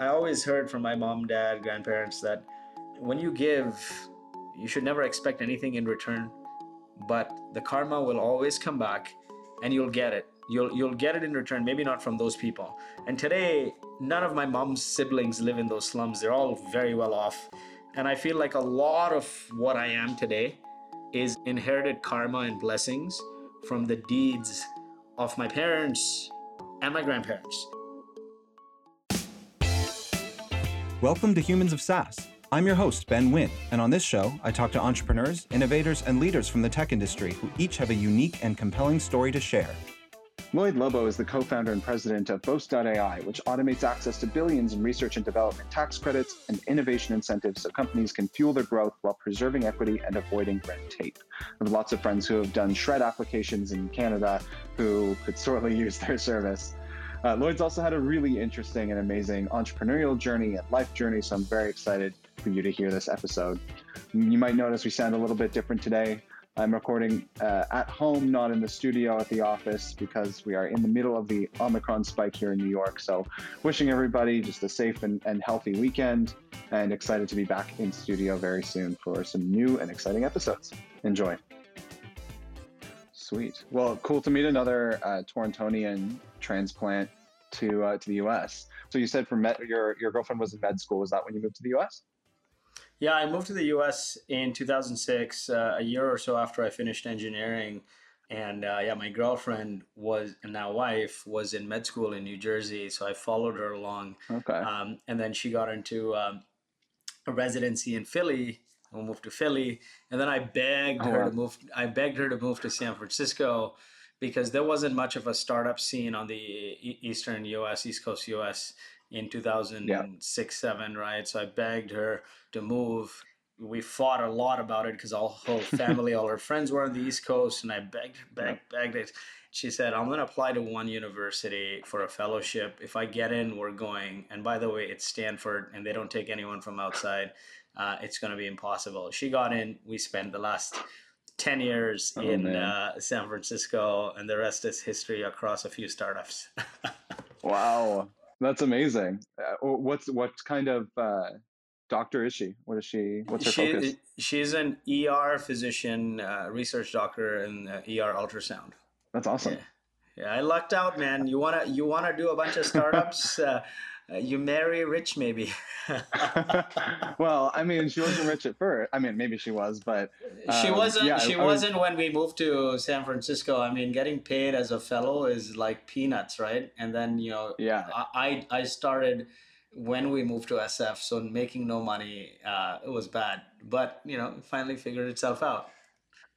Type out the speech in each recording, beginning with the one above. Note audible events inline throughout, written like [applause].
I always heard from my mom, dad, grandparents that when you give, you should never expect anything in return, but the karma will always come back and you'll get it. You'll you'll get it in return, maybe not from those people. And today, none of my mom's siblings live in those slums. They're all very well off. And I feel like a lot of what I am today is inherited karma and blessings from the deeds of my parents and my grandparents. Welcome to Humans of SaaS. I'm your host, Ben Wynn, and on this show, I talk to entrepreneurs, innovators, and leaders from the tech industry who each have a unique and compelling story to share. Lloyd Lobo is the co founder and president of Boast.ai, which automates access to billions in research and development tax credits and innovation incentives so companies can fuel their growth while preserving equity and avoiding red tape. I have lots of friends who have done SR&ED applications in Canada who could sorely [laughs] use their service. Uh, Lloyd's also had a really interesting and amazing entrepreneurial journey and life journey, so I'm very excited for you to hear this episode. You might notice we sound a little bit different today. I'm recording uh, at home, not in the studio at the office, because we are in the middle of the Omicron spike here in New York. So, wishing everybody just a safe and, and healthy weekend, and excited to be back in studio very soon for some new and exciting episodes. Enjoy. Sweet. Well, cool to meet another uh, Torontonian transplant to uh, to the U.S. So you said for med, your your girlfriend was in med school. Was that when you moved to the U.S.? Yeah, I moved to the U.S. in 2006, uh, a year or so after I finished engineering. And uh, yeah, my girlfriend was and now wife was in med school in New Jersey, so I followed her along. Okay. Um, and then she got into um, a residency in Philly. We moved to Philly, and then I begged Oh, her wow. to move. I begged her to move to San Francisco because there wasn't much of a startup scene on the eastern US, East Coast US in 2006, seven, right? So I begged her to move. We fought a lot about it because all whole [laughs] family, all her friends were on the East Coast, and I begged, begged, begged it. She said, "I'm going to apply to one university for a fellowship. If I get in, we're going. And by the way, it's Stanford, and they don't take anyone from outside. Uh, it's going to be impossible." She got in. We spent the last 10 years Oh, in uh, San Francisco, and the rest is history across a few startups. [laughs] Wow, that's amazing. Uh, what's what kind of uh, doctor is she? What is she? What's her she, focus? She's an ER physician, uh, research doctor in uh, ER ultrasound. That's awesome. Yeah. Yeah, I lucked out, man. You wanna you wanna do a bunch of startups? [laughs] uh, you marry rich, maybe. [laughs] [laughs] well, I mean, she wasn't rich at first. I mean, maybe she was, but she Um, wasn't. yeah, she I was- wasn't when we moved to San Francisco. I mean, getting paid as a fellow is like peanuts, right? And then you know, yeah, I I I started when we moved to SF, so making no money, uh, it was bad. But you know, finally figured itself out.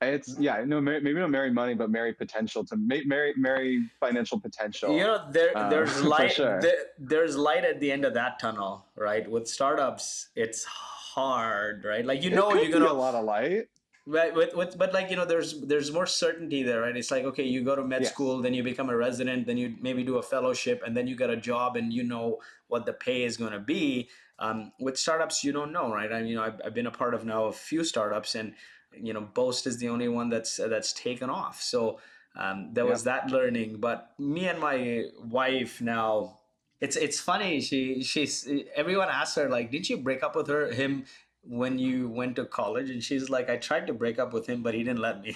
It's yeah. No, ma- maybe not marry money, but marry potential to marry marry financial potential. You know, there Uh, there's [laughs] light. sure. There, there's light at the end of that tunnel, right? With startups, it's hard, right? Like you know, you're gonna a lot of light. Right, with, with, but like you know, there's there's more certainty there, right? It's like okay, you go to med Yes. school, then you become a resident, then you maybe do a fellowship, and then you get a job, and you know what the pay is going to be. Um, with startups, you don't know, right? I mean, you know I've, I've been a part of now a few startups, and you know Boast is the only one that's that's taken off. So um, there was that learning. But me and my wife now, it's it's funny. She she's everyone asks her like, did you break up with her him when you went to college? And she's like, I tried to break up with him, but he didn't let me.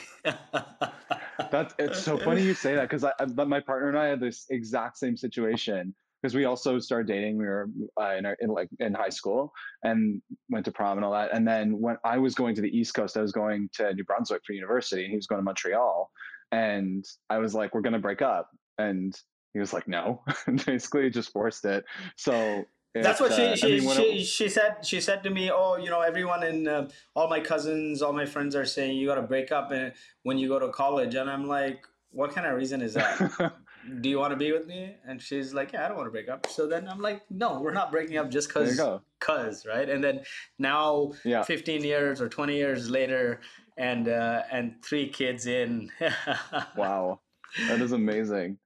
That's it's so funny you say that because I, my partner and I had this exact same situation because we also started dating. We were uh, in, our, in like in high school and went to prom and all that. And then when I was going to the East Coast, I was going to New Brunswick for university, and he was going to Montreal. And I was like, "We're gonna break up," and he was like, "No," [laughs] and basically just forced it. So. That's what she uh, I she, mean, she, it- she said. She said to me, "Oh, you know, everyone in uh, all my cousins, all my friends are saying you got to break up and when you go to college." And I'm like, "What kind of reason is that? [laughs] Do you want to be with me?" And she's like, "Yeah, I don't want to break up." So then I'm like, "No, we're not breaking up just cause, cause, right?" And then now, Yeah. 15 years or 20 years later, and uh, and three kids in. [laughs] Wow, that is amazing,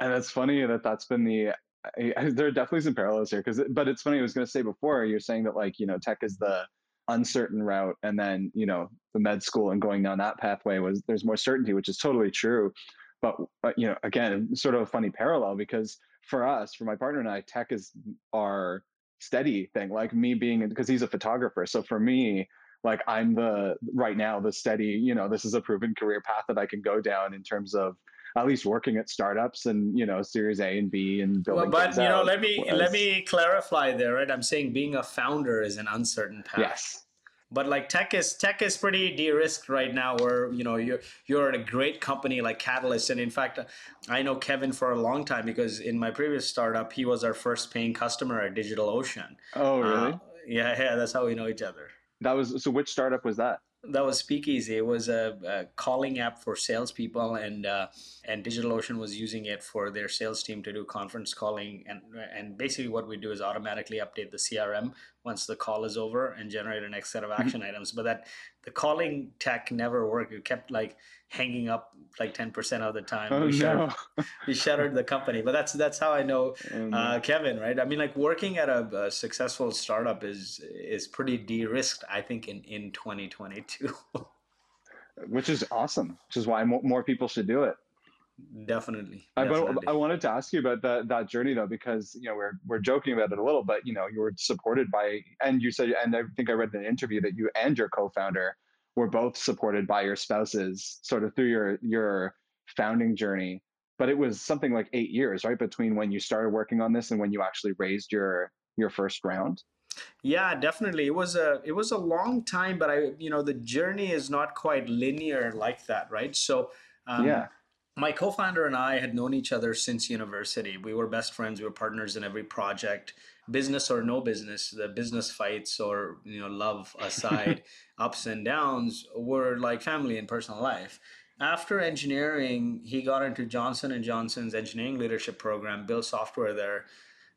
and it's funny that that's been the. I, there are definitely some parallels here because, but it's funny. I was going to say before you're saying that like you know tech is the uncertain route, and then you know the med school and going down that pathway was there's more certainty, which is totally true. But, but you know, again, sort of a funny parallel because for us, for my partner and I, tech is our steady thing, like me being because he's a photographer. So for me, like I'm the right now the steady, you know, this is a proven career path that I can go down in terms of at least working at startups and you know Series A and B and building. Well, but you know, let me was... let me clarify there, right? I'm saying being a founder is an uncertain path. Yes. But like tech is tech is pretty de-risked right now. Where you know you're you're at a great company like Catalyst, and in fact, I know Kevin for a long time because in my previous startup, he was our first paying customer at DigitalOcean. Oh, really? Uh, yeah, yeah. That's how we know each other. That was so. Which startup was that? That was Speakeasy. It was a, a calling app for salespeople, and uh, and DigitalOcean was using it for their sales team to do conference calling. And and basically, what we do is automatically update the CRM once the call is over and generate a next set of mm-hmm. action items. But that the calling tech never worked. It kept like hanging up like 10% of the time. Oh, we, no. shuttered, [laughs] we shuttered the company. But that's that's how I know oh, uh, Kevin, right? I mean, like working at a, a successful startup is is pretty de-risked, I think, in, in 2022. [laughs] Which is awesome. Which is why more people should do it. Definitely. definitely. I, I wanted to ask you about that that journey though, because you know we're we're joking about it a little, but you know you were supported by, and you said, and I think I read in an interview that you and your co-founder were both supported by your spouses, sort of through your your founding journey. But it was something like eight years, right, between when you started working on this and when you actually raised your your first round. Yeah, definitely. It was a it was a long time, but I you know the journey is not quite linear like that, right? So um, yeah my co-founder and I had known each other since university. We were best friends. We were partners in every project, business or no business. The business fights or you know love [laughs] aside, ups and downs were like family in personal life. After engineering, he got into Johnson and Johnson's engineering leadership program, built software there.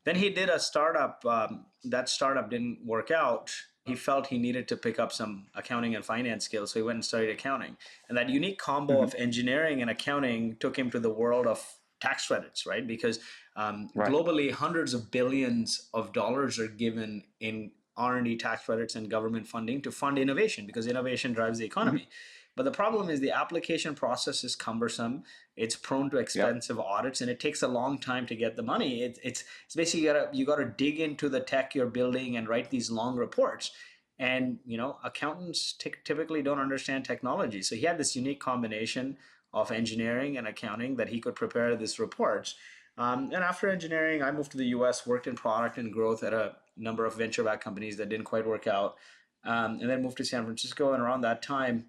Then he did a startup. Um, that startup didn't work out he felt he needed to pick up some accounting and finance skills, so he went and studied accounting. And that unique combo mm-hmm. of engineering and accounting took him to the world of tax credits, right? Because um, right. globally, hundreds of billions of dollars are given in R&D tax credits and government funding to fund innovation because innovation drives the economy. Mm-hmm. But the problem is the application process is cumbersome. It's prone to expensive yep. audits, and it takes a long time to get the money. It, it's it's basically you gotta you gotta dig into the tech you're building and write these long reports. And you know, accountants t- typically don't understand technology, so he had this unique combination of engineering and accounting that he could prepare these reports. Um, and after engineering, I moved to the U.S., worked in product and growth at a number of venture-backed companies that didn't quite work out, um, and then moved to San Francisco. And around that time,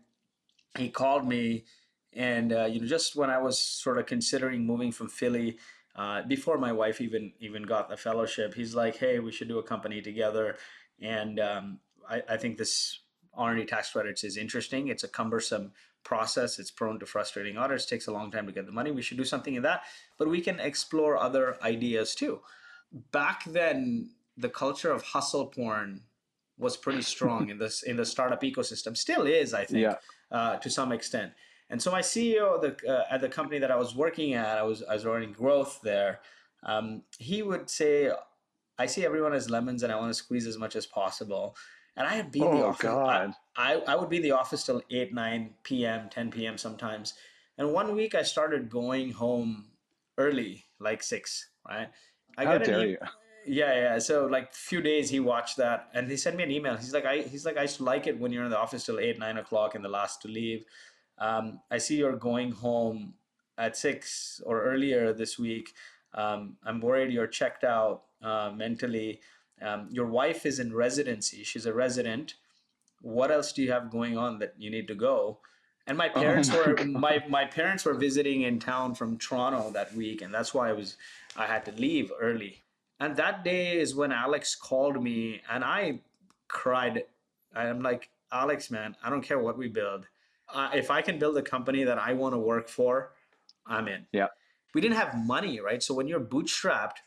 he called me, and uh, you know, just when I was sort of considering moving from Philly, uh, before my wife even even got the fellowship, he's like, "Hey, we should do a company together." And um, I, I think this R&D tax credits is interesting. It's a cumbersome process. It's prone to frustrating audits. Takes a long time to get the money. We should do something in that, but we can explore other ideas too. Back then, the culture of hustle porn was pretty strong [laughs] in this in the startup ecosystem. Still is, I think. Yeah uh, to some extent. And so my CEO the, uh, at the company that I was working at, I was I was running growth there. Um, he would say, "I see everyone as lemons, and I want to squeeze as much as possible." And I would be in the oh, office. God. I, I, I would be in the office till eight, nine p.m., ten p.m. sometimes. And one week I started going home early, like six. Right? I How dare e- you? Yeah, yeah. So like few days he watched that and he sent me an email. He's like, I he's like, I like it when you're in the office till eight, nine o'clock and the last to leave. Um, I see you're going home at six or earlier this week. Um, I'm worried you're checked out uh, mentally. Um, your wife is in residency. She's a resident. What else do you have going on that you need to go? And my oh parents oh my were [laughs] my, my parents were visiting in town from Toronto that week, and that's why I was I had to leave early. And that day is when Alex called me and I cried. I'm like, Alex, man, I don't care what we build. Uh, if I can build a company that I want to work for, I'm in. Yeah. We didn't have money, right? So when you're bootstrapped,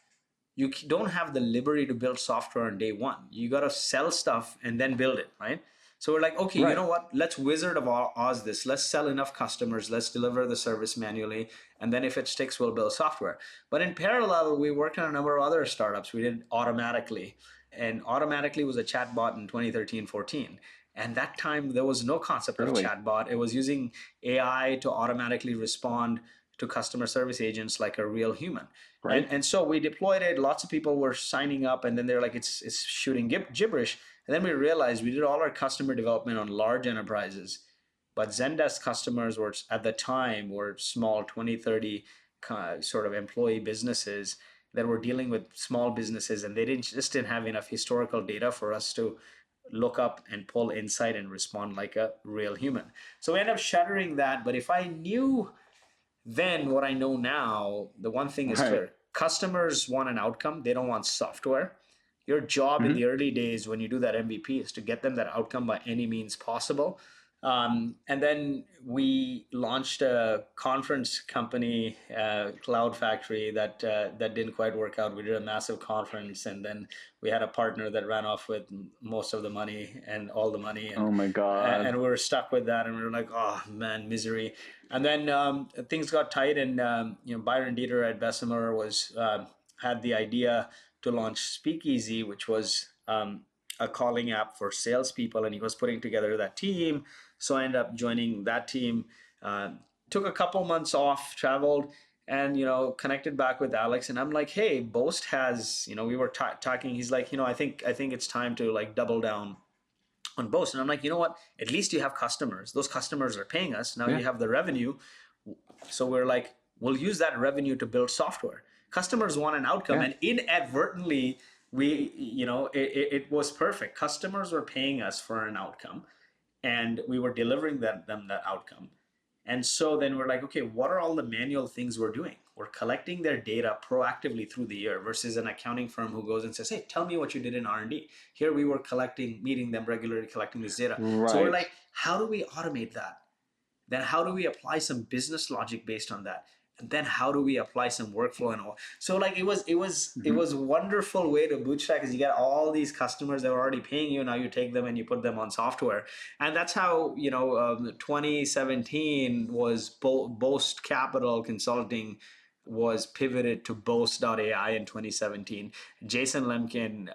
you don't have the liberty to build software on day one. You got to sell stuff and then build it, right? So we're like, okay, right. you know what? Let's Wizard of Oz this. Let's sell enough customers. Let's deliver the service manually. And then if it sticks, we'll build software. But in parallel, we worked on a number of other startups. We did automatically. And automatically was a chatbot in 2013, 14. And that time there was no concept really? of chatbot. It was using AI to automatically respond to customer service agents like a real human. Right. And, and so we deployed it. Lots of people were signing up, and then they're like, it's it's shooting gib- gibberish. And then we realized we did all our customer development on large enterprises, but Zendesk customers were at the time were small 20, 30 sort of employee businesses that were dealing with small businesses, and they didn't just didn't have enough historical data for us to look up and pull insight and respond like a real human. So we end up shuttering that. But if I knew then what I know now, the one thing is Right. clear. Customers want an outcome, they don't want software. Your job in Mhm. the early days when you do that MVP is to get them that outcome by any means possible. Um, and then we launched a conference company, uh, Cloud Factory, that uh, that didn't quite work out. We did a massive conference, and then we had a partner that ran off with most of the money and all the money. And, Oh my god. and, and we were stuck with that and we were like oh man misery and then um, things got tight and um, you know byron deeter at bessemer was um, had the idea to launch speakeasy which was um, a calling app for salespeople and he was putting together that team so i ended up joining that team uh, took a couple months off traveled and you know connected back with alex and i'm like hey boast has you know we were ta- talking he's like you know i think i think it's time to like double down on Boast. And I'm like, you know what? At least you have customers. Those customers are paying us. Now Yeah. you have the revenue. So we're like, we'll use that revenue to build software. Customers want an outcome. Yeah. And inadvertently, we, you know, it, it, it was perfect. Customers were paying us for an outcome and we were delivering them, them that outcome. And so then we're like, okay, what are all the manual things we're doing? We're collecting their data proactively through the year versus an accounting firm who goes and says, hey, tell me what you did in R&D. Here we were collecting, meeting them regularly, collecting this data. So we're like, how do we automate that? Then how do we apply some business logic based on that? And then how do we apply some workflow and all? So like it was, it was, it Mhm. was a wonderful way to bootstrap because you get all these customers that were already paying you. Now you take them and you put them on software, and that's how you know um, 2017 was Bo- Boast Capital Consulting was pivoted to Boast.ai in 2017. Jason Lemkin,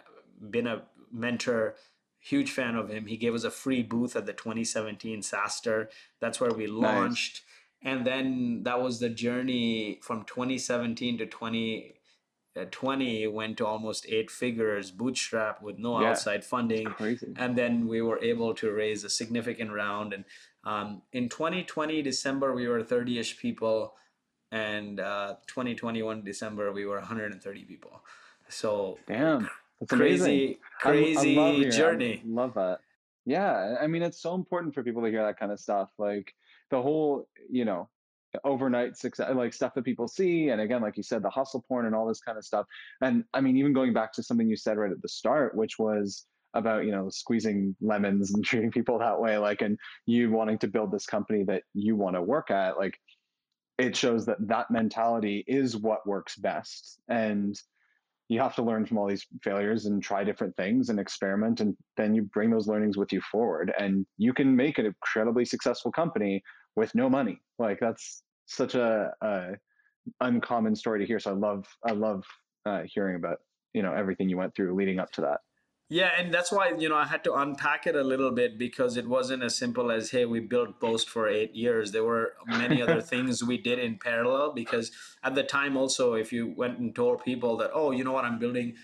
been a mentor, huge fan of him. He gave us a free booth at the 2017 SaaStr That's where we launched. And then that was the journey from 2017 to 2020 went to almost eight figures, bootstrap with no Yeah. outside funding and then we were able to raise a significant round and um, in 2020 december we were 30ish people and uh, 2021 december we were 130 people so Damn. That's amazing. crazy I- I crazy love hearing- I journey love that. Yeah, I mean, it's so important for people to hear that kind of stuff. Like the whole, you know, overnight success, like stuff that people see, and again, like you said, the hustle porn and all this kind of stuff. And I mean, even going back to something you said right at the start, which was about you know squeezing lemons [laughs] and treating people that way, like, and you wanting to build this company that you want to work at, like, it shows that that mentality is what works best, and you have to learn from all these failures and try different things and experiment and then you bring those learnings with you forward and you can make an incredibly successful company with no money like that's such a, a uncommon story to hear so i love i love uh, hearing about you know everything you went through leading up to that Yeah, and that's why you know I had to unpack it a little bit because it wasn't as simple as hey we built Boast for eight years. There were many other [laughs] things we did in parallel because at the time also if you went and told people that oh you know what I'm building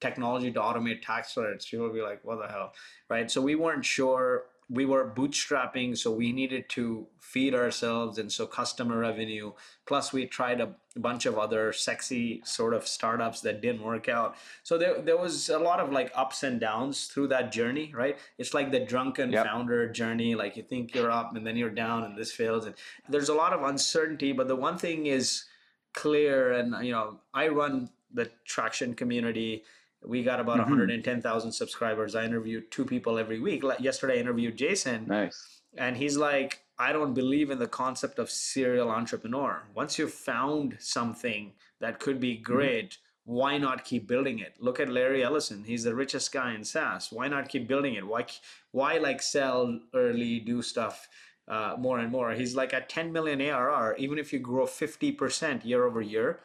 technology to automate tax credits, people would be like what the hell, right? So we weren't sure. We were bootstrapping, so we needed to feed ourselves, and so customer revenue. Plus, we tried a bunch of other sexy sort of startups that didn't work out. So there, there was a lot of like ups and downs through that journey, right? It's like the drunken Yep. founder journey. Like you think you're up and then you're down and this fails. And there's a lot of uncertainty, but the one thing is clear. And, you know, I run the traction community. We got about Mhm. 110,000 subscribers. I interview two people every week. Like yesterday, I interviewed Jason. Nice. And he's like i don't believe in the concept of serial entrepreneur. Once you've found something that could be great why not keep building it? Look at larry ellison. He's the richest guy in saas. Why not keep building it? Why why like sell early do stuff uh, more and more? He's like at 10 million arr even if you grow 50% year over year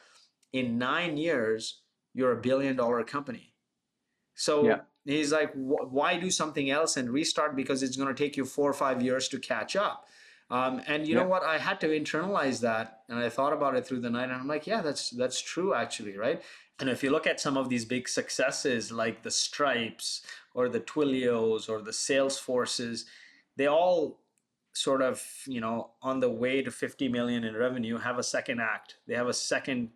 in nine years you're a billion dollar company so Yeah. he's like, why do something else and restart because it's going to take you four or five years to catch up. Um, and you Yeah. know what? I had to internalize that, and I thought about it through the night, and I'm like, yeah, that's that's true actually, right? And if you look at some of these big successes like the Stripes or the Twilios or the Salesforces, they all sort of you know on the way to 50 million in revenue have a second act. They have a second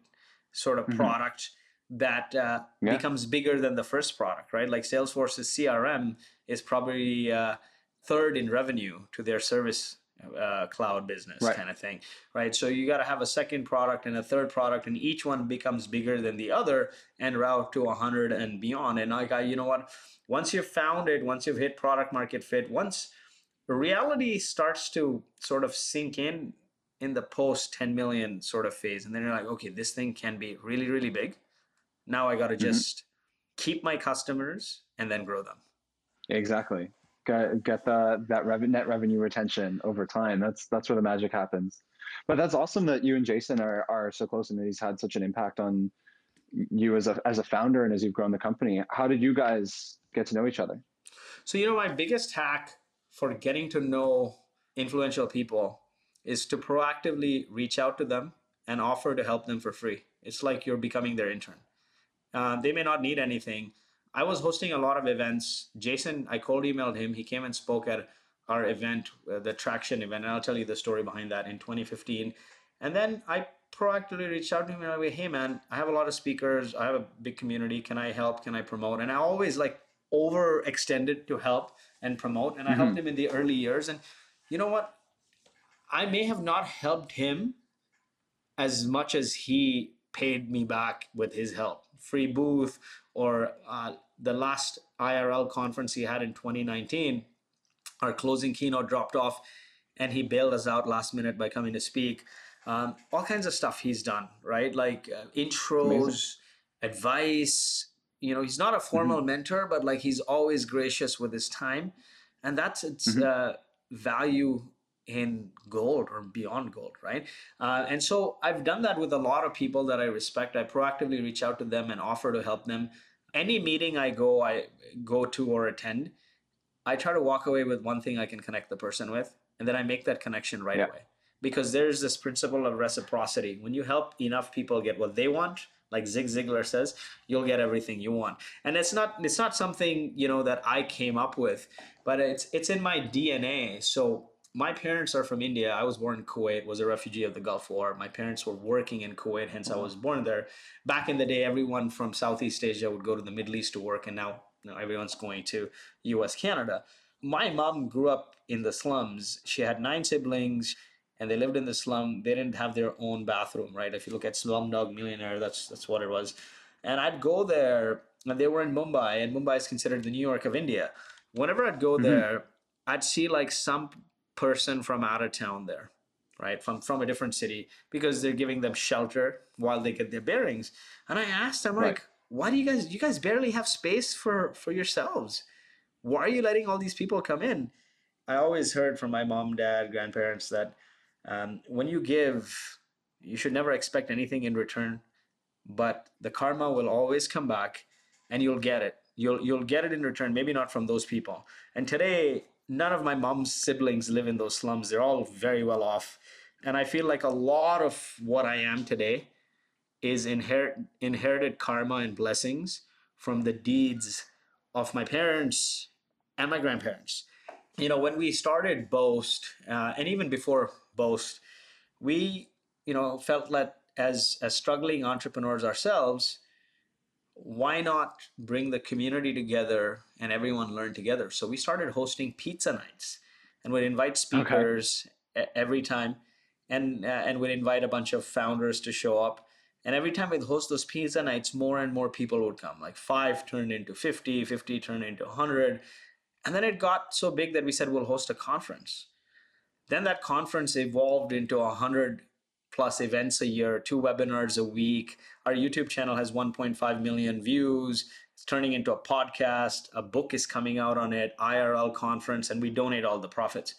sort of Mhm. product that uh, Yeah. becomes bigger than the first product, right? Like Salesforce's CRM is probably uh, third in revenue to their service uh, cloud business Right. kind of thing, right? So you got to have a second product and a third product, and each one becomes bigger than the other and route to 100 and beyond. And like, I, you know what? Once you've found it, once you've hit product market fit, once reality starts to sort of sink in in the post 10 million sort of phase, and then you're like, okay, this thing can be really, really big. Now I got to Mhm. just keep my customers and then grow them. Exactly. Get get the that rev- net revenue retention over time. That's that's where the magic happens. But that's awesome that you and Jason are are so close and that he's had such an impact on you as a as a founder and as you've grown the company. How did you guys get to know each other? So, you know, my biggest hack for getting to know influential people is to proactively reach out to them and offer to help them for free. It's like you're becoming their intern. Um, they may not need anything. I was hosting a lot of events. Jason, I cold emailed him. He came and spoke at our event, uh, the Traction event, and I'll tell you the story behind that in 2015. And then I proactively reached out to him and I went, "Hey, man, I have a lot of speakers. I have a big community. Can I help? Can I promote?" And I always like overextended to help and promote, and I helped him in the early years. And you know what? I may have not helped him as much as he paid me back with his help. Free booth or uh, the last IRL conference he had in 2019, our closing keynote dropped off and he bailed us out last minute by coming to speak. Um, all kinds of stuff he's done, right? Like uh, intros, Amazing. advice. You know, he's not a formal mentor, but like he's always gracious with his time. And that's its Mhm. uh, value in gold or beyond gold, right? Uh, and so I've done that with a lot of people that I respect. I proactively reach out to them and offer to help them. Any meeting I go, I go to or attend, I try to walk away with one thing I can connect the person with, and then I make that connection right Yeah. away. Because there's this principle of reciprocity. When you help enough people get what they want, like Zig Ziglar says, you'll get everything you want. And it's not it's not something, you know, that I came up with, but it's it's in my DNA. So my parents are from India. I was born in Kuwait, was a refugee of the Gulf War. My parents were working in Kuwait, hence I was born there. Back in the day, everyone from Southeast Asia would go to the Middle East to work, and now you know, everyone's going to US, Canada. My mom grew up in the slums. She had nine siblings and they lived in the slum. They didn't have their own bathroom, right? If you look at Slumdog Millionaire, that's that's what it was. And I'd go there, and they were in Mumbai, and Mumbai is considered the New York of India. Whenever I'd go Mhm. there, I'd see like some person from out of town there, right? From from a different city because they're giving them shelter while they get their bearings. And I asked them Right. like, why do you guys you guys barely have space for for yourselves? Why are you letting all these people come in? I always heard from my mom, dad, grandparents that um, when you give, you should never expect anything in return, but the karma will always come back, and you'll get it. You'll you'll get it in return. Maybe not from those people. And today, none of my mom's siblings live in those slums. They're all very well off, and I feel like a lot of what I am today is inherit inherited karma and blessings from the deeds of my parents and my grandparents you know when we started boast uh, and even before boast we you know felt that as as struggling entrepreneurs ourselves why not bring the community together and everyone learn together? So we started hosting pizza nights and would invite speakers e- every time. And uh, and would invite a bunch of founders to show up. And every time we'd host those pizza nights more and more people would come. Like five turned into 50 50 turned into 100 and then it got so big that we said we'll host a conference. Then that conference evolved into a hundred plus events a year, two webinars a week. Our YouTube channel has 1.5 million views. It's turning into a podcast. A book is coming out on it, IRL conference, and we donate all the profits.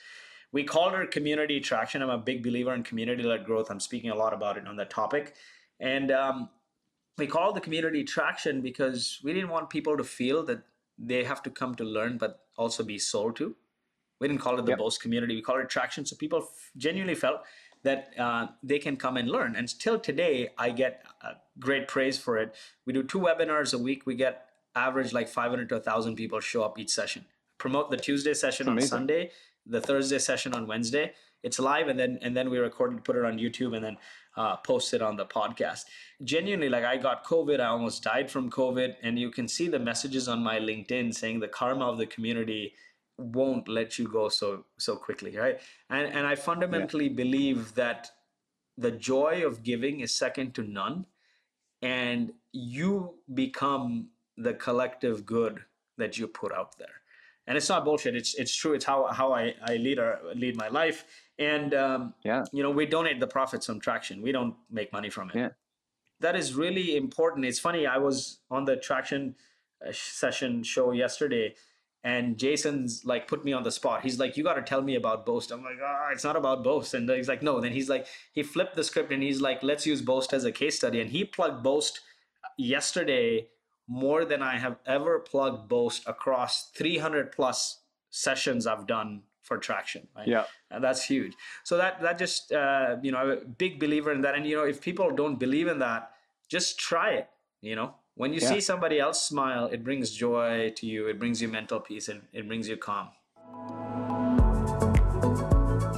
We called it community traction. I'm a big believer in community led growth. I'm speaking a lot about it on that topic. And um, we called the community traction because we didn't want people to feel that they have to come to learn, but also be sold to. We didn't call it the Yep. Boast community. We called it Traction. So people f- genuinely felt that uh, they can come and learn. And still today, I get uh, great praise for it. We do two webinars a week. We get average like 500 to 1,000 people show up each session. Promote the Tuesday session on. Sunday, the Thursday session on Wednesday. It's live, and then and then we record it, put it on YouTube, and then uh, post it on the podcast. Genuinely, like I got COVID, I almost died from COVID, and you can see the messages on my LinkedIn saying the karma of the community won't let you go so so quickly, right? And and I fundamentally believe that the joy of giving is second to none, and you become the collective good that you put out there. And it's not bullshit. It's it's true. It's how how I I lead our lead my life. And um, Yeah. you know, we donate the profits from Traction. We don't make money from it. Yeah. That is really important. It's funny. I was on the Traction uh, session show yesterday, and Jason's like put me on the spot. He's like, "You got to tell me about Boast." I'm like, "Ah, it's not about Boast." And he's like, "No." Then he's like, he flipped the script and he's like, "Let's use Boast as a case study." And he plugged Boast yesterday more than I have ever plugged Boast across 300 plus sessions I've done for Traction. Right? Yeah. and that's huge. So that that just uh, you know I'm a big believer in that. And you know if people don't believe in that, just try it. You know when you Yeah. see somebody else smile, it brings joy to you. It brings you mental peace and it brings you calm.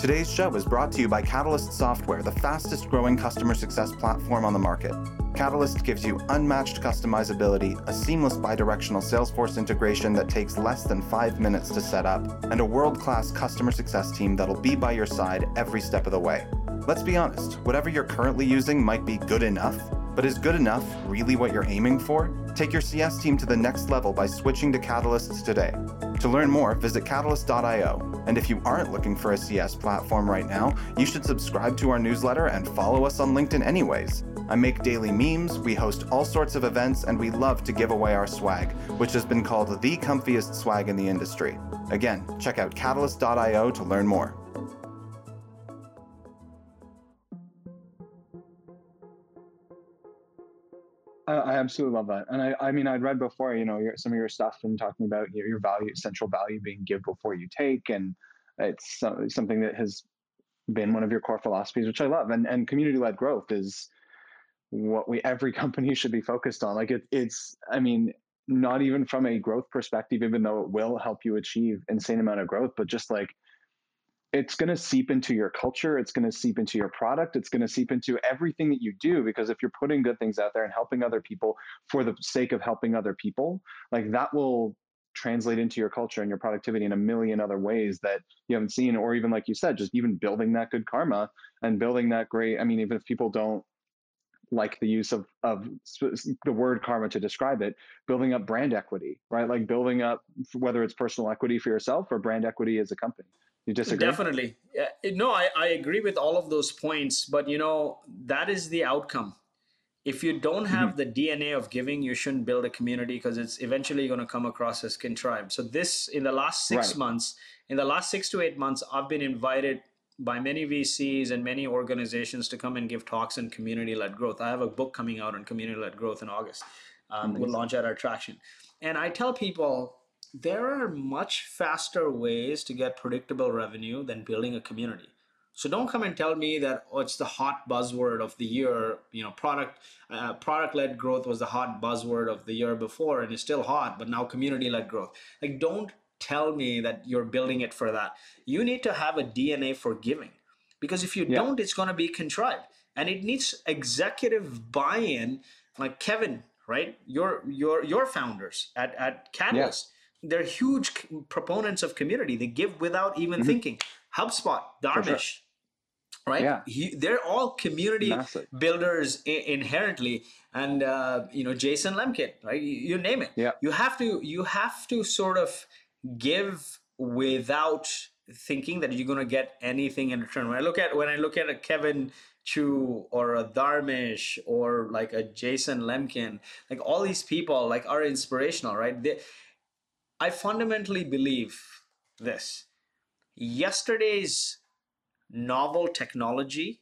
Today's show is brought to you by Catalyst Software, the fastest growing customer success platform on the market. Catalyst gives you unmatched customizability, a seamless bidirectional Salesforce integration that takes less than five minutes to set up, and a world class customer success team that'll be by your side every step of the way. Let's be honest, whatever you're currently using might be good enough, but is good enough really what you're aiming for? Take your CS team to the next level by switching to Catalysts today. To learn more, visit catalyst.io. And if you aren't looking for a CS platform right now, you should subscribe to our newsletter and follow us on LinkedIn anyways. I make daily memes, we host all sorts of events, and we love to give away our swag, which has been called the comfiest swag in the industry. Again, check out catalyst.io to learn more. I, absolutely love that, and I, I mean, I'd read before, you know, your, some of your stuff and talking about your, your value, central value being give before you take, and it's so- something that has been one of your core philosophies, which I love. And and community led growth is what we every [laughs] company should be focused on. Like it, it's, I mean, not even from a growth perspective, even though it will help you achieve insane amount of growth, but just like it's going to seep into your culture it's going to seep into your product it's going to seep into everything that you do because if you're putting good things out there and helping other people for the sake of helping other people like that will translate into your culture and your productivity in a million other ways that you haven't seen or even like you said just even building that good karma and building that great i mean even if people don't like the use of of the word karma to describe it building up brand equity right? Like building up whether it's personal equity for yourself or brand equity as a company you disagree? Definitely. Yeah, no, I, I agree with all of those points, but you know, that is the outcome. If you don't have Mm-hmm. the DNA of giving, you shouldn't build a community because it's eventually going to come across as kin tribe. So this in the last six Right. months, in the last six to eight months, I've been invited by many VCs and many organizations to come and give talks on community-led growth. I have a book coming out on community-led growth in August. Um, we'll launch at our traction. And I tell people there are much faster ways to get predictable revenue than building a community. So don't come and tell me that oh, it's the hot buzzword of the year. You know, product uh, product led growth was the hot buzzword of the year before, and it's still hot. But now community led growth. Like, don't tell me that you're building it for that. You need to have a DNA for giving, because if you Yeah. don't, it's going to be contrived, and it needs executive buy-in. Like Kevin, right? Your your your founders at at Catalyst they're huge c- proponents of community. They give without even Mhm. thinking. HubSpot, Dharmesh, right? Yeah. He, they're all community Massive. builders I- inherently, and uh, you know Jason Lemkin, right? You, you name it. Yeah. You have to you have to sort of give without thinking that you're going to get anything in return. When I look at when I look at a Kevin Chu or a Dharmesh or like a Jason Lemkin, like all these people like are inspirational, right? They, I fundamentally believe this. Yesterday's novel technology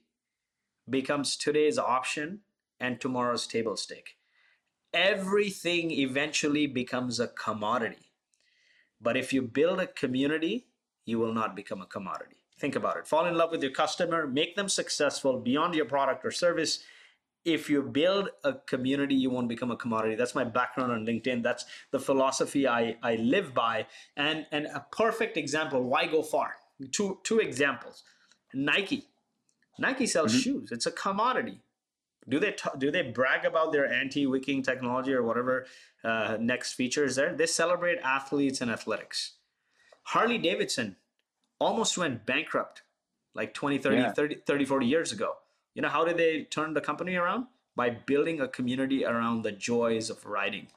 becomes today's option and tomorrow's table stake. Everything eventually becomes a commodity. But if you build a community, you will not become a commodity. Think about it. Fall in love with your customer, make them successful beyond your product or service. If you build a community, you won't become a commodity. That's my background on LinkedIn. That's the philosophy I, I live by. And, and a perfect example why go far? Two, two examples Nike. Nike sells mm-hmm. shoes, it's a commodity. Do they t- do they brag about their anti-wicking technology or whatever uh, next features there? They celebrate athletes and athletics. Harley Davidson almost went bankrupt like 20, 30, yeah. 30, 30, 40 years ago. You know, how did they turn the company around? By building a community around the joys of riding.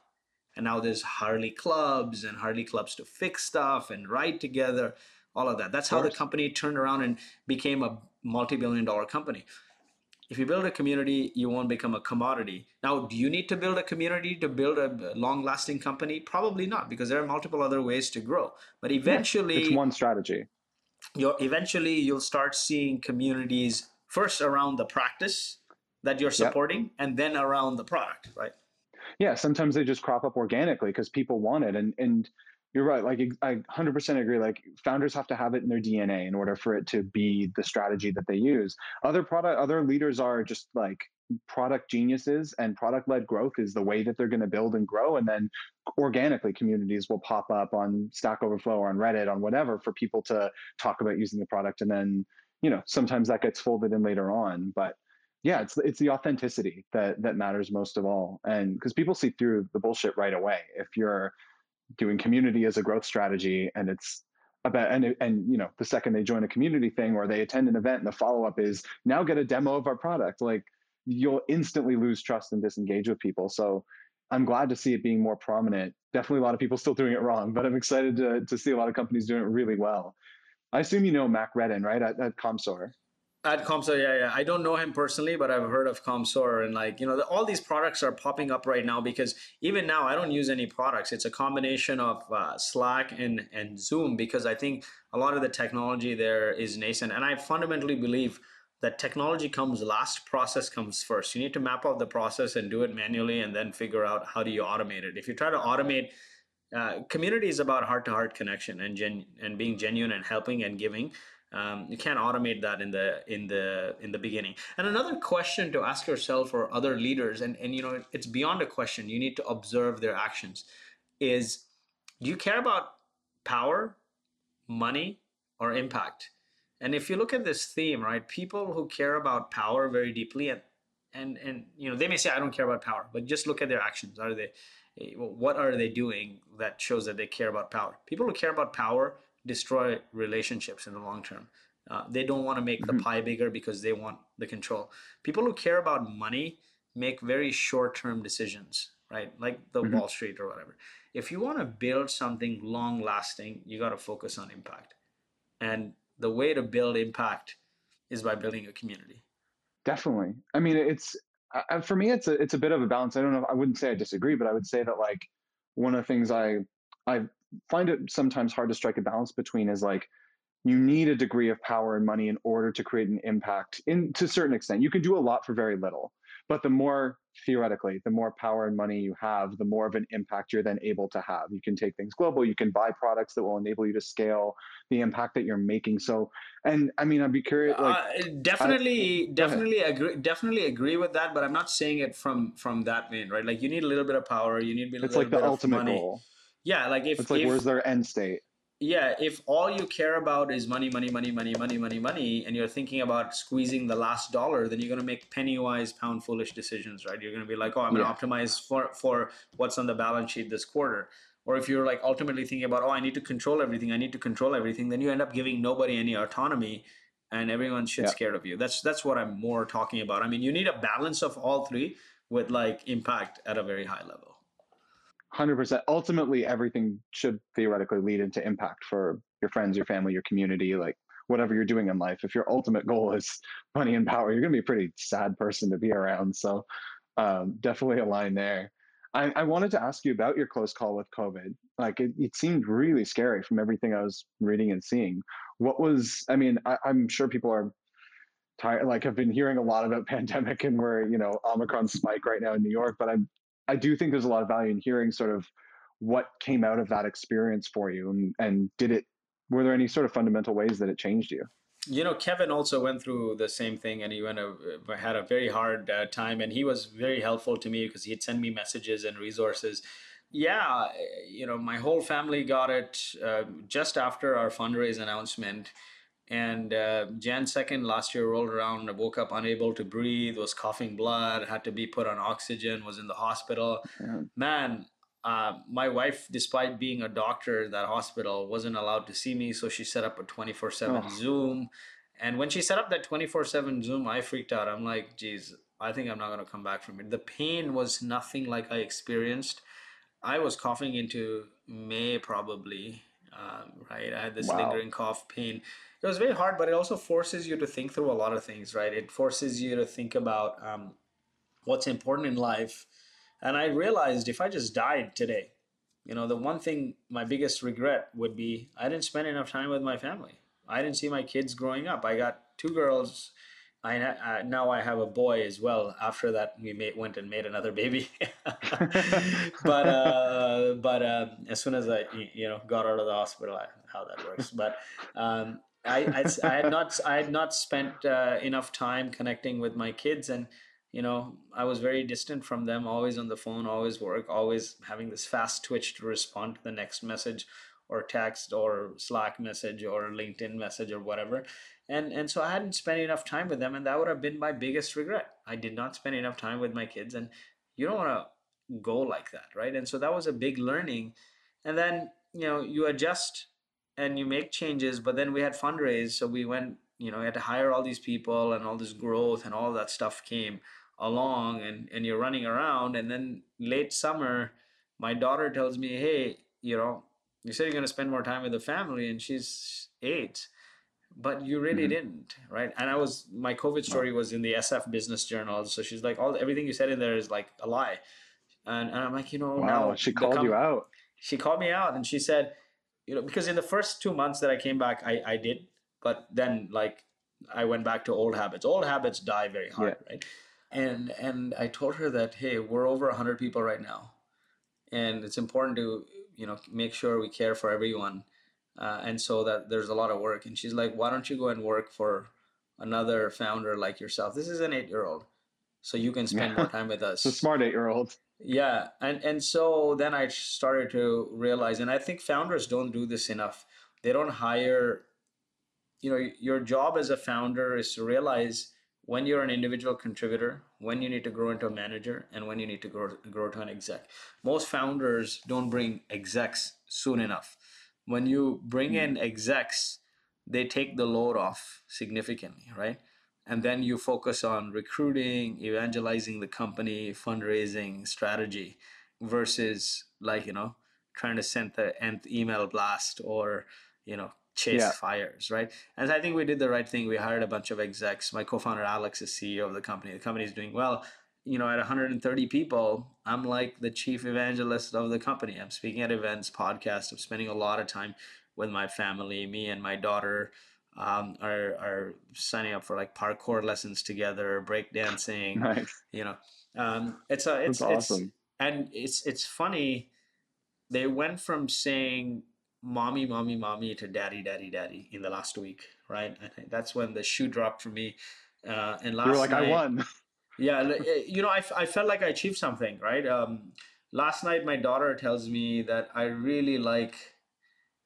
And now there's Harley clubs and Harley clubs to fix stuff and ride together, all of that. That's how the company turned around and became a multi billion dollar company. If you build a community, you won't become a commodity. Now, do you need to build a community to build a long lasting company? Probably not, because there are multiple other ways to grow. But eventually, yeah, it's one strategy you're eventually you'll start seeing communities first around the practice that you're supporting yep. and then around the product right yeah sometimes they just crop up organically because people want it and and you're right like i 100% agree like founders have to have it in their dna in order for it to be the strategy that they use other product other leaders are just like product geniuses and product led growth is the way that they're going to build and grow. And then organically, communities will pop up on Stack Overflow or on Reddit, on whatever, for people to talk about using the product. And then, you know, sometimes that gets folded in later on. But yeah, it's it's the authenticity that that matters most of all. And because people see through the bullshit right away. If you're doing community as a growth strategy and it's about and and you know the second they join a community thing or they attend an event and the follow up is now get a demo of our product like you'll instantly lose trust and disengage with people. So I'm glad to see it being more prominent. Definitely a lot of people still doing it wrong, but I'm excited to, to see a lot of companies doing it really well. I assume you know Mac Reddin, right, at, at Commsor? At Commsor, yeah, yeah. I don't know him personally, but I've heard of Commsor. And like, you know, the, all these products are popping up right now because even now I don't use any products. It's a combination of uh, Slack and, and Zoom because I think a lot of the technology there is nascent. And I fundamentally believe – that technology comes last process comes first you need to map out the process and do it manually and then figure out how do you automate it if you try to automate uh, community is about heart-to-heart connection and gen- and being genuine and helping and giving. Um, you can't automate that in the in the in the beginning. And another question to ask yourself or other leaders and and you know it's beyond a question you need to observe their actions is do you care about power money or impact? And if you look at this theme, right, people who care about power very deeply and and and you know they may say I don't care about power, but just look at their actions. Are they what are they doing that shows that they care about power? People who care about power destroy relationships in the long term. Uh, they don't want to make mm-hmm. the pie bigger because they want the control. People who care about money make very short-term decisions, right? Like the mm-hmm. Wall Street or whatever. If you want to build something long-lasting, you got to focus on impact. And the way to build impact is by building a community. Definitely. I mean, it's for me, it's a it's a bit of a balance. I don't know. I wouldn't say I disagree, but I would say that like one of the things I I find it sometimes hard to strike a balance between is like you need a degree of power and money in order to create an impact in to a certain extent. You can do a lot for very little. But the more theoretically, the more power and money you have, the more of an impact you're then able to have. You can take things global, you can buy products that will enable you to scale the impact that you're making. So, and I mean, I'd be curious. Like, uh, definitely, I, definitely agree. Definitely agree with that. But I'm not saying it from from that vein, right? Like you need a little bit of power. You need a little it's like the ultimate money. goal. Yeah, like if it's like if, where's their end state? Yeah if all you care about is money money money money money money money and you're thinking about squeezing the last dollar then you're going to make penny wise pound foolish decisions right? You're going to be like oh i'm going to optimize for for what's on the balance sheet this quarter. Or if you're like ultimately thinking about oh i need to control everything i need to control everything then you end up giving nobody any autonomy and everyone's shit yeah. scared of you. That's that's what i'm more talking about. I mean you need a balance of all three with like impact at a very high level 100% ultimately everything should theoretically lead into impact for your friends your family your community like whatever you're doing in life. If your ultimate goal is [laughs] money and power you're going to be a pretty sad person to be around so um, definitely a line there. I, I, wanted to ask you about your close call with covid. Like it, it, seemed really scary from everything i was reading and seeing. What was i mean I, i'm sure people are tired like i've been hearing a lot about [laughs] pandemic and we're you know omicron spike right now in new york but i'm I do think there's a lot of value in hearing sort of what came out of that experience for you and, and did it were there any sort of fundamental ways that it changed you? You know, Kevin also went through the same thing, and he went a, had a very hard uh, time, and he was very helpful to me because he'd send me messages and resources. Yeah, you know, my whole family got it uh, just after our fundraise announcement. And uh, Jan 2nd last year rolled around. I woke up unable to breathe, was coughing blood, had to be put on oxygen, was in the hospital. Yeah. Man, uh, my wife, despite being a doctor at that hospital, wasn't allowed to see me. So she set up a 24 7 Zoom. And when she set up that 24 7 Zoom, I freaked out. I'm like, geez, I think I'm not going to come back from it. The pain was nothing like I experienced. I was coughing into May probably, um, right? I had this wow. lingering cough pain it was very hard, but it also forces you to think through a lot of things, right? It forces you to think about um, what's important in life. And I realized if I just died today, you know, the one thing my biggest regret would be I didn't spend enough time with my family. I didn't see my kids growing up. I got two girls. I uh, now I have a boy as well. After that, we made, went and made another baby. [laughs] but uh, but uh, as soon as I you know got out of the hospital, I, how that works. But um, I, I, I, had not I had not spent uh, enough time connecting with my kids, and you know I was very distant from them. Always on the phone, always work, always having this fast twitch to respond to the next message, or text, or Slack message, or LinkedIn message, or whatever. And and so I hadn't spent enough time with them, and that would have been my biggest regret. I did not spend enough time with my kids, and you don't want to go like that, right? And so that was a big learning. And then you know you adjust and you make changes but then we had fundraise so we went you know we had to hire all these people and all this growth and all that stuff came along and and you're running around and then late summer my daughter tells me hey you know you said you're going to spend more time with the family and she's eight but you really mm-hmm. didn't right? And i was my covid story was in the sf business journal so she's like all everything you said in there is like a lie. And, and i'm like you know wow she called com- you out. she called me out and she said you know because in the first two months that i came back i i did but then like i went back to old habits. Old habits die very hard yeah. right? And and i told her that hey we're over 100 people right now and it's important to you know make sure we care for everyone uh, and so that there's a lot of work and she's like why don't you go and work for another founder like yourself this is an eight year old so you can spend yeah. more time with us [laughs] it's a smart eight year old yeah, and and so then I started to realize, and I think founders don't do this enough. They don't hire. You know, your job as a founder is to realize when you're an individual contributor, when you need to grow into a manager, and when you need to grow grow to an exec. Most founders don't bring execs soon enough. When you bring hmm. in execs, they take the load off significantly, right? and then you focus on recruiting evangelizing the company fundraising strategy versus like you know trying to send the nth email blast or you know chase yeah. fires right and i think we did the right thing we hired a bunch of execs my co-founder alex is ceo of the company the company is doing well you know at 130 people i'm like the chief evangelist of the company i'm speaking at events podcasts i'm spending a lot of time with my family me and my daughter um, are are signing up for like parkour lessons together, breakdancing. [laughs] Nice. You know, um, it's a it's That's awesome. It's, and it's it's funny. They went from saying "mommy, mommy, mommy" to "daddy, daddy, daddy" in the last week, right? I think that's when the shoe dropped for me. Uh, and last you were like, night, I won. [laughs] yeah, eh, you know, I, I felt like I achieved something, right? Um, last night, my daughter tells me that I really like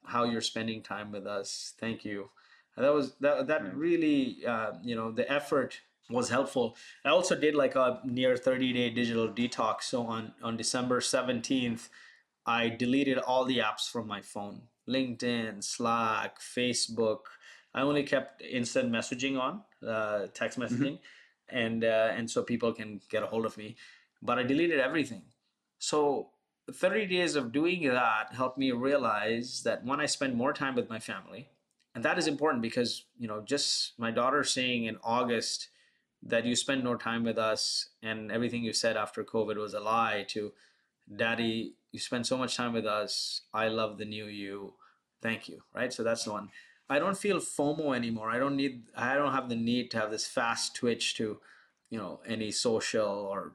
how you're spending time with us. Thank you that was that that really uh, you know the effort was helpful. I also did like a near 30 day digital detox. So on on December 17th, I deleted all the apps from my phone. LinkedIn, Slack, Facebook. I only kept instant messaging on, uh, text mm-hmm. messaging, mm-hmm. and uh, and so people can get a hold of me. But I deleted everything. So 30 days of doing that helped me realize that when I spend more time with my family, and that is important because you know just my daughter saying in august that you spend more time with us and everything you said after covid was a lie to daddy you spend so much time with us i love the new you thank you right so that's the one i don't feel fomo anymore i don't need i don't have the need to have this fast twitch to you know any social or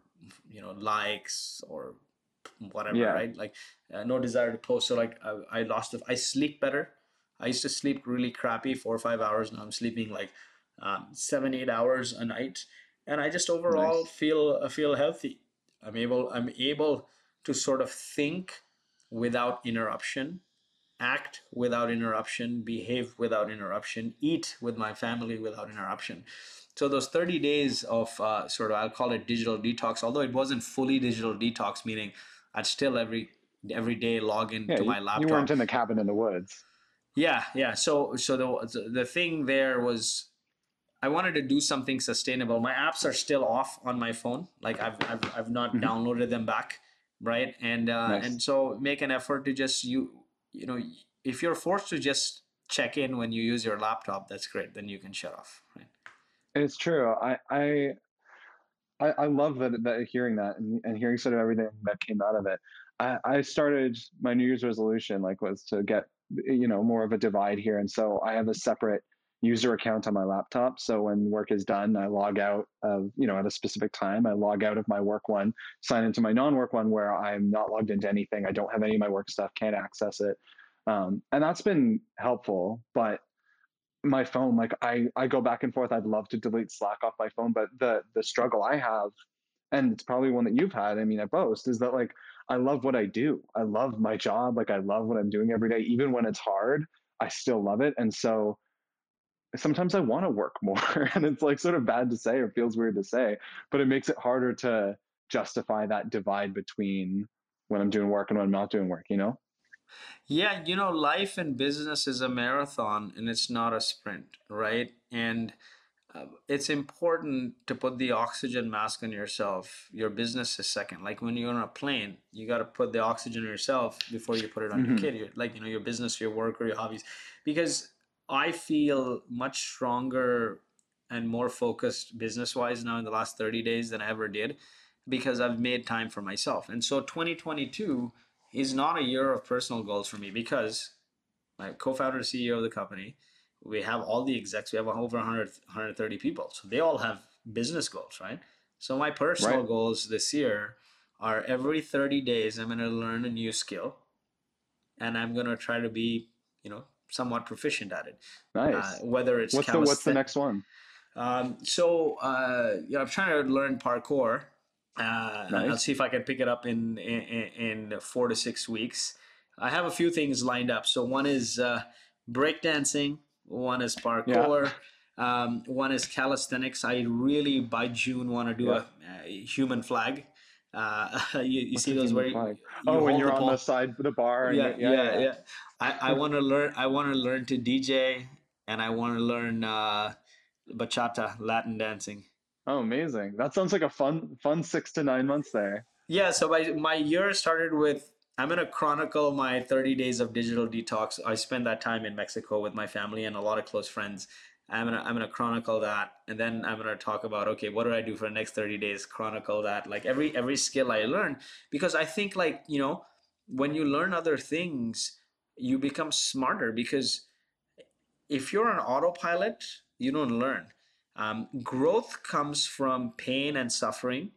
you know likes or whatever yeah. right like uh, no desire to post so like I, I lost the, i sleep better I used to sleep really crappy, four or five hours. Now I'm sleeping like um, seven, eight hours a night, and I just overall nice. feel uh, feel healthy. I'm able I'm able to sort of think without interruption, act without interruption, behave without interruption, eat with my family without interruption. So those 30 days of uh, sort of I'll call it digital detox, although it wasn't fully digital detox, meaning I'd still every every day log into yeah, my laptop. You weren't in the cabin in the woods. Yeah, yeah. So so the the thing there was I wanted to do something sustainable. My apps are still off on my phone. Like I've I've, I've not mm-hmm. downloaded them back, right? And uh, nice. and so make an effort to just you you know if you're forced to just check in when you use your laptop, that's great. Then you can shut off, right? It's true. I I I, I love that, that hearing that and, and hearing sort of everything that came out of it. I, I started my New Year's resolution like was to get you know more of a divide here, and so I have a separate user account on my laptop. So when work is done, I log out of you know at a specific time. I log out of my work one, sign into my non-work one where I'm not logged into anything. I don't have any of my work stuff, can't access it, um, and that's been helpful. But my phone like i i go back and forth i'd love to delete slack off my phone but the the struggle i have and it's probably one that you've had i mean at boast is that like i love what i do i love my job like i love what i'm doing every day even when it's hard i still love it and so sometimes i want to work [laughs] more and it's like sort of bad to say or feels weird to say but it makes it harder to justify that divide between when i'm doing work and when i'm not doing work you know yeah, you know, life and business is a marathon and it's not a sprint, right? And uh, it's important to put the oxygen mask on yourself. Your business is second. Like when you're on a plane, you got to put the oxygen on yourself before you put it on mm-hmm. your kid. like, you know, your business, your work, or your hobbies. Because I feel much stronger and more focused business wise now in the last 30 days than I ever did because I've made time for myself. And so 2022 is not a year of personal goals for me because my co-founder CEO of the company, we have all the execs, we have over 100, 130 people. So they all have business goals, right? So my personal right. goals this year are every 30 days I'm going to learn a new skill and I'm going to try to be, you know, somewhat proficient at it. Nice. Uh, whether it's what's the, what's the next one? Um, so uh, you know, I'm trying to learn parkour uh, nice. I'll see if I can pick it up in, in, in four to six weeks. I have a few things lined up. So one is uh, breakdancing, one is parkour, yeah. um, one is calisthenics. I really by June want to do yeah. a, a, human flag. Uh, [laughs] you, you see those where you, oh when you're on the side of the bar yeah, yeah, yeah yeah I, I [laughs] want to learn I want to learn to DJ and I want to learn uh, bachata Latin dancing Oh, amazing! That sounds like a fun, fun six to nine months there. Yeah. So my my year started with I'm gonna chronicle my 30 days of digital detox. I spent that time in Mexico with my family and a lot of close friends. I'm gonna I'm gonna chronicle that, and then I'm gonna talk about okay, what do I do for the next 30 days? Chronicle that, like every every skill I learn, because I think like you know when you learn other things, you become smarter. Because if you're on autopilot, you don't learn. Um, growth comes from pain and suffering.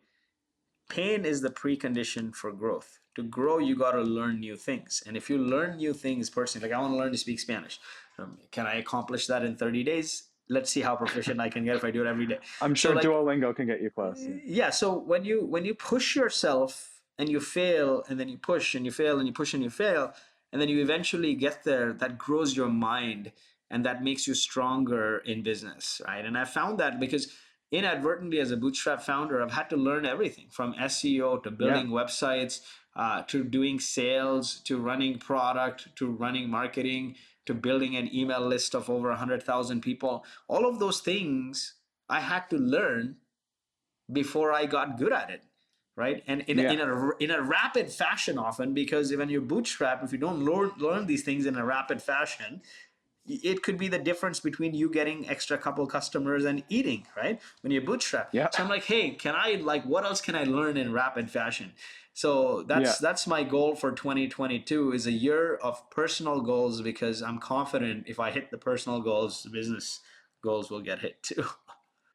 Pain is the precondition for growth. To grow, you got to learn new things. And if you learn new things personally, like I want to learn to speak Spanish, um, can I accomplish that in 30 days? Let's see how proficient I can get if I do it every day. [laughs] I'm sure so like, Duolingo can get you close. Yeah. So when you when you push yourself and you fail, and then you push and you fail and you push and you fail, and then you eventually get there, that grows your mind and that makes you stronger in business right and i found that because inadvertently as a bootstrap founder i've had to learn everything from seo to building yeah. websites uh, to doing sales to running product to running marketing to building an email list of over 100000 people all of those things i had to learn before i got good at it right and in, yeah. in, a, in a rapid fashion often because when you bootstrap if you don't learn, learn these things in a rapid fashion it could be the difference between you getting extra couple customers and eating, right? When you bootstrap. Yeah. So I'm like, hey, can I like what else can I learn in rapid fashion? So that's yeah. that's my goal for 2022 is a year of personal goals because I'm confident if I hit the personal goals, the business goals will get hit too.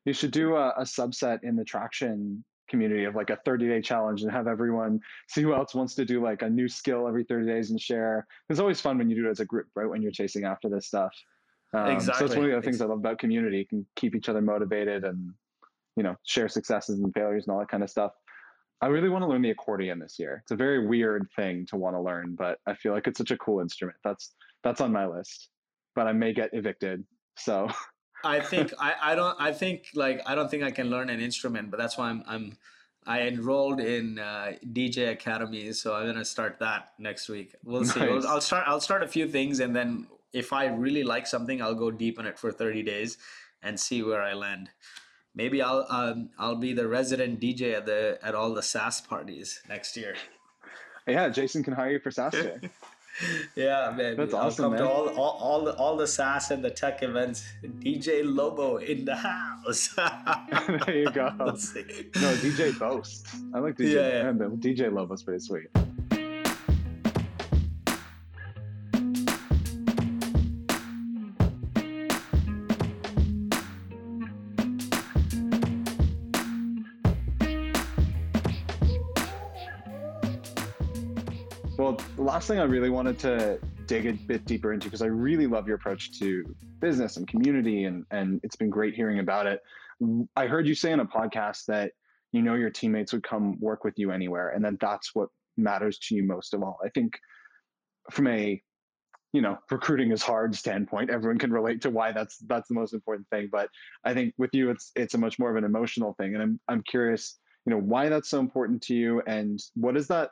You should do a, a subset in the traction community of like a 30 day challenge and have everyone see who else wants to do like a new skill every 30 days and share. It's always fun when you do it as a group, right? When you're chasing after this stuff. Um, exactly. So it's one of the things I love about community. You can keep each other motivated and, you know, share successes and failures and all that kind of stuff. I really want to learn the accordion this year. It's a very weird thing to want to learn, but I feel like it's such a cool instrument. That's that's on my list. But I may get evicted. So I [laughs] think I, I don't I think like I don't think I can learn an instrument, but that's why I'm I'm I enrolled in uh, DJ Academy, so I'm gonna start that next week. We'll nice. see. We'll, I'll start I'll start a few things, and then if I really like something, I'll go deep in it for 30 days and see where I land. Maybe I'll um, I'll be the resident DJ at the at all the SaaS parties next year. Yeah, Jason can hire you for SaaStr. [laughs] yeah, man. That's I'll awesome, man. To all, all, all, the all the SaaS and the tech events. DJ Lobo in the house. [laughs] there you go. [laughs] No, DJ Boast. I like DJ. Yeah, yeah. DJ Lobo's pretty sweet. Last thing I really wanted to dig a bit deeper into because I really love your approach to business and community, and and it's been great hearing about it. I heard you say in a podcast that you know your teammates would come work with you anywhere, and then that's what matters to you most of all. I think from a you know recruiting is hard standpoint everyone can relate to why that's that's the most important thing but i think with you it's it's a much more of an emotional thing and i'm i'm curious you know why that's so important to you and what does that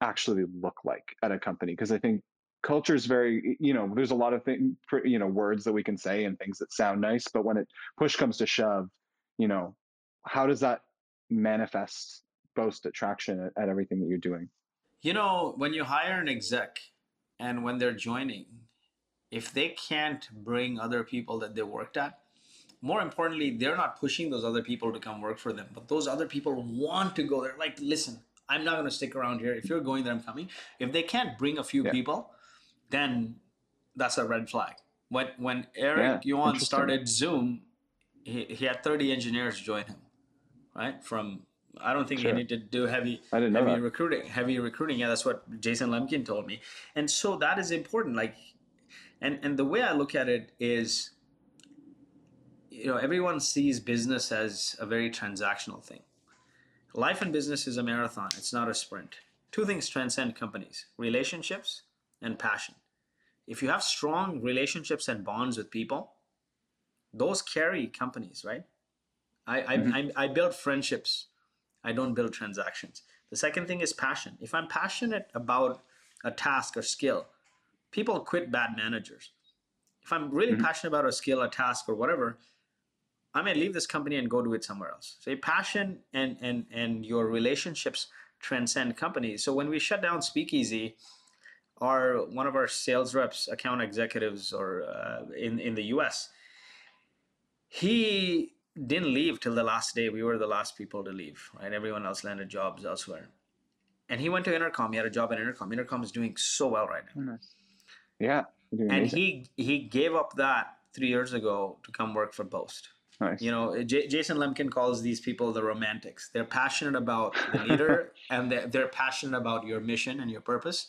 actually look like at a company because i think culture is very you know there's a lot of things you know words that we can say and things that sound nice but when it push comes to shove you know how does that manifest boast attraction at, at everything that you're doing? You know when you hire an exec and when they're joining if they can't bring other people that they worked at more importantly they're not pushing those other people to come work for them but those other people want to go there. Like listen I'm not going to stick around here. If you're going there, I'm coming. If they can't bring a few yeah. people, then that's a red flag. When when Eric yeah, Yuan started Zoom, he, he had 30 engineers join him, right? From I don't think sure. he needed to do heavy heavy recruiting. Heavy recruiting. Yeah, that's what Jason Lemkin told me. And so that is important. Like, and and the way I look at it is, you know, everyone sees business as a very transactional thing. Life and business is a marathon, it's not a sprint. Two things transcend companies relationships and passion. If you have strong relationships and bonds with people, those carry companies, right? I, I, mm-hmm. I, I build friendships, I don't build transactions. The second thing is passion. If I'm passionate about a task or skill, people quit bad managers. If I'm really mm-hmm. passionate about a skill, a task, or whatever, I may leave this company and go do it somewhere else. So passion and and and your relationships transcend companies. So when we shut down Speakeasy, our one of our sales reps, account executives, or uh, in in the U.S., he didn't leave till the last day. We were the last people to leave. Right, everyone else landed jobs elsewhere, and he went to Intercom. He had a job at Intercom. Intercom is doing so well right now. Yeah, and he he gave up that three years ago to come work for Boast Nice. You know, eh, J- Jason Lemkin calls these people the romantics. They're passionate about the [laughs] leader and they're, they're, passionate about your mission and your purpose.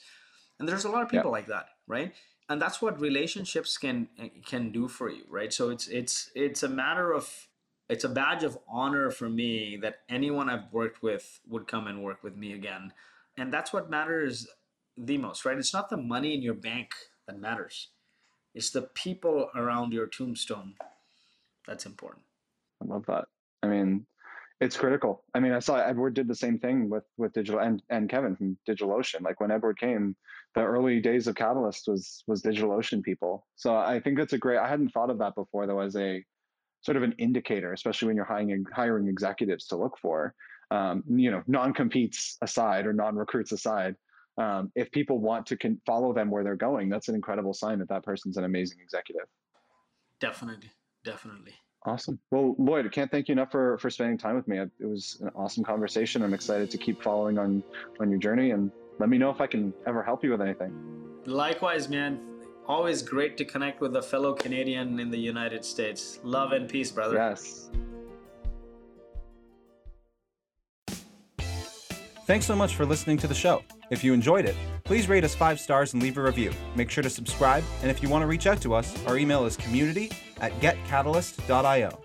And there's a lot of people like that, right? And that's what relationships can eh, can do for you, right? So it's it's it's a matter of it's a badge of honor for me that anyone I've worked with would come and work with me again. And that's what matters the most, right? It's not the money in your bank that matters. It's the people around your tombstone that's important. I love that. I mean, it's critical. I mean, I saw Edward did the same thing with with digital and and Kevin from DigitalOcean. Like when Edward came, the early days of Catalyst was was DigitalOcean people. So I think that's a great. I hadn't thought of that before though as a sort of an indicator, especially when you're hiring hiring executives to look for. Um, you know, non competes aside or non recruits aside, um, if people want to con- follow them where they're going, that's an incredible sign that that person's an amazing executive. Definitely. Definitely. Awesome. Well, Lloyd, I can't thank you enough for, for spending time with me. It was an awesome conversation. I'm excited to keep following on, on your journey and let me know if I can ever help you with anything. Likewise, man. Always great to connect with a fellow Canadian in the United States. Love and peace, brother. Yes. Thanks so much for listening to the show. If you enjoyed it, please rate us five stars and leave a review. Make sure to subscribe, and if you want to reach out to us, our email is community at getcatalyst.io.